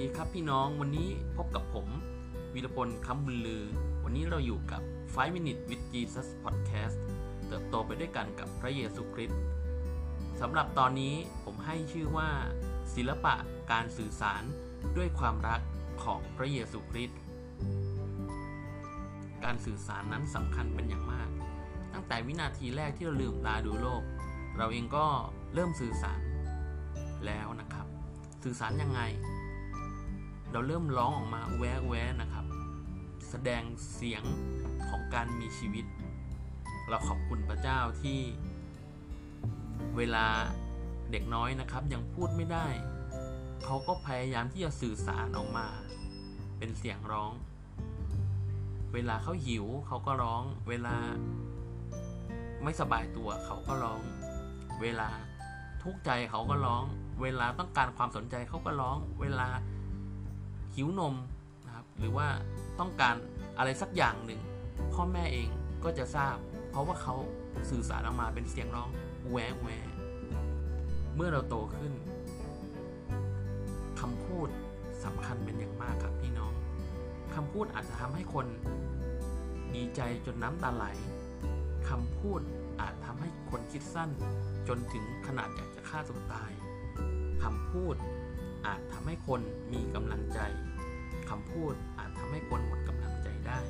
ดีครับพี่น้องวันนี้พบกับผมวีรพลคำบุญลือ วันนี้เราอยู่กับ 5 Minute with Jesus Podcast เติบโตไปด้วยกันกับพระเยซูคริสต์สำหรับตอนนี้ผมให้ชื่อว่า ศิลปะการสื่อสารด้วยความรักของพระเยซูคริสต์การสื่อสารนั้นสำคัญเป็นอย่างมาก ตั้งแต่วินาทีแรกที่เราลืมตาดูโลก เราเองก็เริ่มสื่อสารแล้วนะครับ สื่อสารยังไง เราเริ่มร้องออกมาแวะแวะนะครับ แสดงเสียงของการมีชีวิต เราขอบคุณพระเจ้าที่ เวลาเด็กน้อยนะครับ ยังพูดไม่ได้ เขาก็พยายามที่จะสื่อสารออกมา เป็นเสียงร้อง เวลาเขาหิวเขาก็ร้อง เวลาไม่สบายตัวเขาก็ร้อง เวลาทุกข์ใจเขาก็ร้อง เวลาต้องการความสนใจเขาก็ร้อง เวลา หิวนมนะครับหรือว่าต้องการอะไรสักอย่างหนึ่ง พ่อแม่เองก็จะทราบ เพราะว่าเขาสื่อสารออกมาเป็นเสียงร้องแหวะแหวะเมื่อเราโตขึ้นคำพูดสำคัญเป็นอย่างมากครับพี่น้องคำพูดอาจจะทำให้คนดีใจจนน้ำตาไหลคำพูดอาจทำให้คนคิดสั้น จนถึงขนาดอยากจะฆ่าตัวตายคำพูด อาจทำให้คนมีกำลังใจคำพูดอาจทำให้คนหมดกำลังใจได้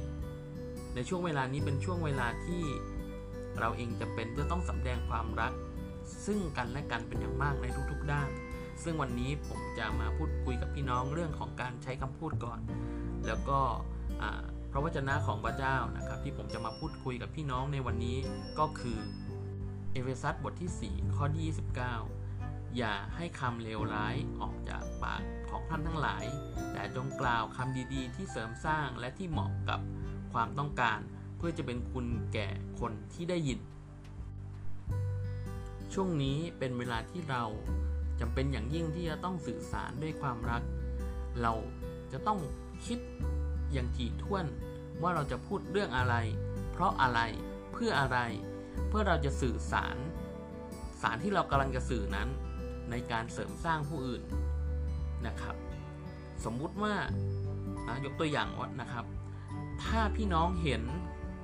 ในช่วงเวลานี้เป็นช่วงเวลาที่เราเองจะเป็นจะต้องสำแดงความรัก ซึ่งกันและกันเป็นอย่างมากในทุกๆด้าน ซึ่งวันนี้ผมจะมาพูดคุยกับพี่น้องเรื่องของการใช้คำพูดก่อน แล้วก็พระวจนะของพระเจ้านะครับ ที่ผมจะมาพูดคุยกับพี่น้องในวันนี้ก็คือเอเฟซัสบทที่ 4 ข้อที่29 อย่าให้คำเลวร้ายออกจากปากของท่านทั้งหลาย แต่จงกล่าวคำดีๆ ที่เสริมสร้างและที่เหมาะกับความต้องการ เพื่อจะเป็นคุณแก่คนที่ได้ยิน ช่วงนี้เป็นเวลาที่เราจำเป็นอย่างยิ่งที่จะต้องสื่อสารด้วยความรัก เราจะต้องคิดอย่างถี่ถ้วนว่าเราจะพูดเรื่องอะไร เพราะอะไรเพื่ออะไร เพื่อเราจะสื่อสาร สารที่เรากำลังจะสื่อนั้น ในการเสริมสร้างผู้อื่นนะครับ สมมุติว่ายกตัวอย่างว่านะครับ ถ้าพี่น้องเห็น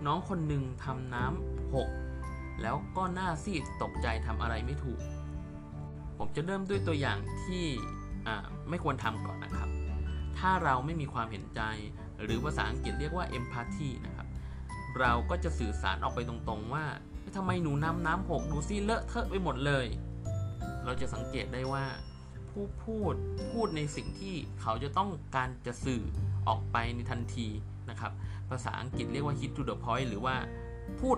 น้องคนหนึ่งทำน้ำหกแล้วก็หน้าซีดตกใจทำอะไรไม่ถูก ผมจะเริ่มด้วยตัวอย่างที่ไม่ควรทำก่อนนะครับ ถ้าเราไม่มีความเห็นใจ หรือภาษาอังกฤษเรียกว่า empathy นะครับ เราก็จะสื่อสารออกไปตรงๆว่าทำไมหนูน้ำน้ำหกดูซิเลอะเทอะไปหมดเลย เราจะสังเกตได้ว่า ผู้พูดพูดในสิ่งที่เขาจะต้องการจะสื่อออกไปในทันทีนะครับ ภาษาอังกฤษเรียกว่า hit to the point หรือว่าพูด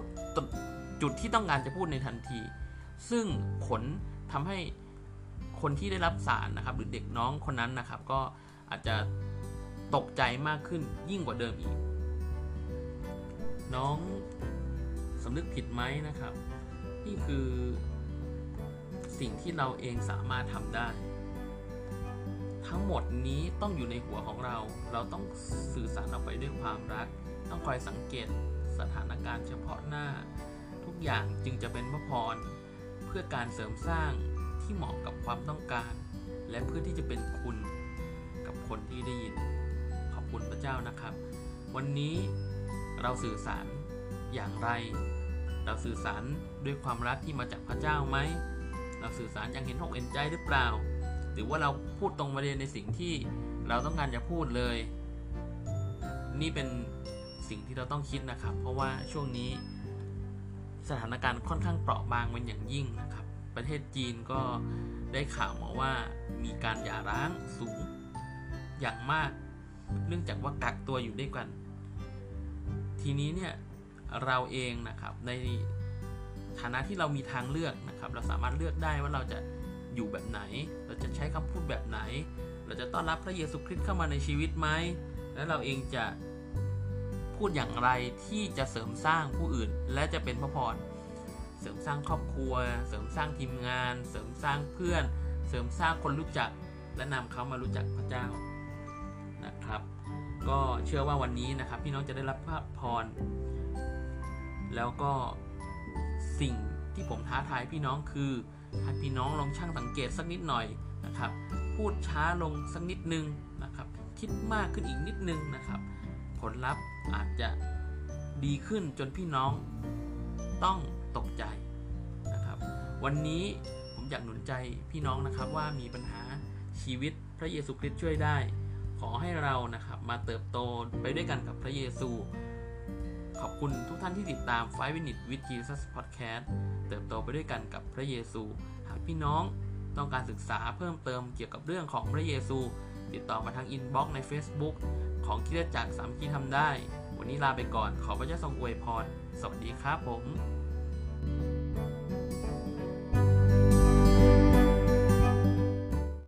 จุดที่ต้องการจะพูดในทันที ซึ่งผลทำให้คนที่ได้รับสารนะครับ หรือเด็กน้องคนนั้นนะครับ ก็อาจจะตกใจมากขึ้นยิ่งกว่าเดิมอีก น้องสำนึกผิดไหมนะครับ นี่คือ สิ่งที่เราเองสามารถทำได้ ทั้งหมดนี้ต้องอยู่ในหัวของเรา เราต้องสื่อสารออกไปด้วยความรัก ต้องคอยสังเกตสถานการณ์เฉพาะหน้า ทุกอย่างจึงจะเป็นพระพร เพื่อการเสริมสร้างที่เหมาะกับความต้องการ และเพื่อที่จะเป็นคุณกับคนที่ได้ยิน ขอบคุณพระเจ้านะครับ วันนี้เราสื่อสารอย่างไร เราสื่อสารด้วยความรักที่มาจากพระเจ้าไหม เราสื่อสารอย่างเห็นอกเห็นใจหรือเปล่า หรือว่าเราพูดตรงประเด็นในสิ่งที่เราต้องการจะพูดเลย นี่เป็นสิ่งที่เราต้องคิดนะครับ เพราะว่าช่วงนี้สถานการณ์ค่อนข้างเปราะบางเป็นอย่างยิ่งนะครับ ประเทศจีนก็ได้ข่าวมาว่ามีการหย่าร้างสูงอย่างมาก เนื่องจากว่ากักตัวอยู่ด้วยกัน ทีนี้เนี่ยเราเองนะครับใน ฐานะที่เรามีทางเลือกนะครับ เราสามารถเลือกได้ว่าเราจะอยู่แบบไหน เราจะใช้คำพูดแบบไหน เราจะต้อนรับพระเยซูคริสต์เข้ามาในชีวิตไหม และเราเองจะพูดอย่างไรที่จะเสริมสร้างผู้อื่น และจะเป็นพระพร เสริมสร้างครอบครัว เสริมสร้างทีมงาน เสริมสร้างเพื่อน เสริมสร้างคนรู้จัก และนำเขามารู้จักพระเจ้านะครับ ก็เชื่อว่าวันนี้นะครับพี่น้องจะได้รับพระพร แล้วก็ สิ่งที่ผมท้าทายพี่น้องคือให้พี่น้องลองช่างสังเกตสักนิดหน่อยนะครับ พูดช้าลงสักนิดนึงนะครับ คิดมากขึ้นอีกนิดนึงนะครับ ผลลัพธ์อาจจะดีขึ้นจนพี่น้องต้องตกใจนะครับ วันนี้ผมอยากหนุนใจพี่น้องนะครับว่ามีปัญหาชีวิตพระเยซูคริสต์ช่วยได้ ขอให้เรานะครับมาเติบโตไปด้วยกันกับพระเยซู ขอบคุณทุกท่านที่ติดตาม 5 Minute with Jesus Podcast เติบโตไปด้วยกันกับพระเยซู หากพี่น้องต้องการศึกษาเพิ่มเติมเกี่ยวกับเรื่องของพระเยซู ติดต่อมาทาง inbox ใน Facebook ของคริสตจักรสามัคคีธรรมได้ วันนี้ลาไปก่อนขอพระเจ้าทรงอวยพร สวัสดีครับผม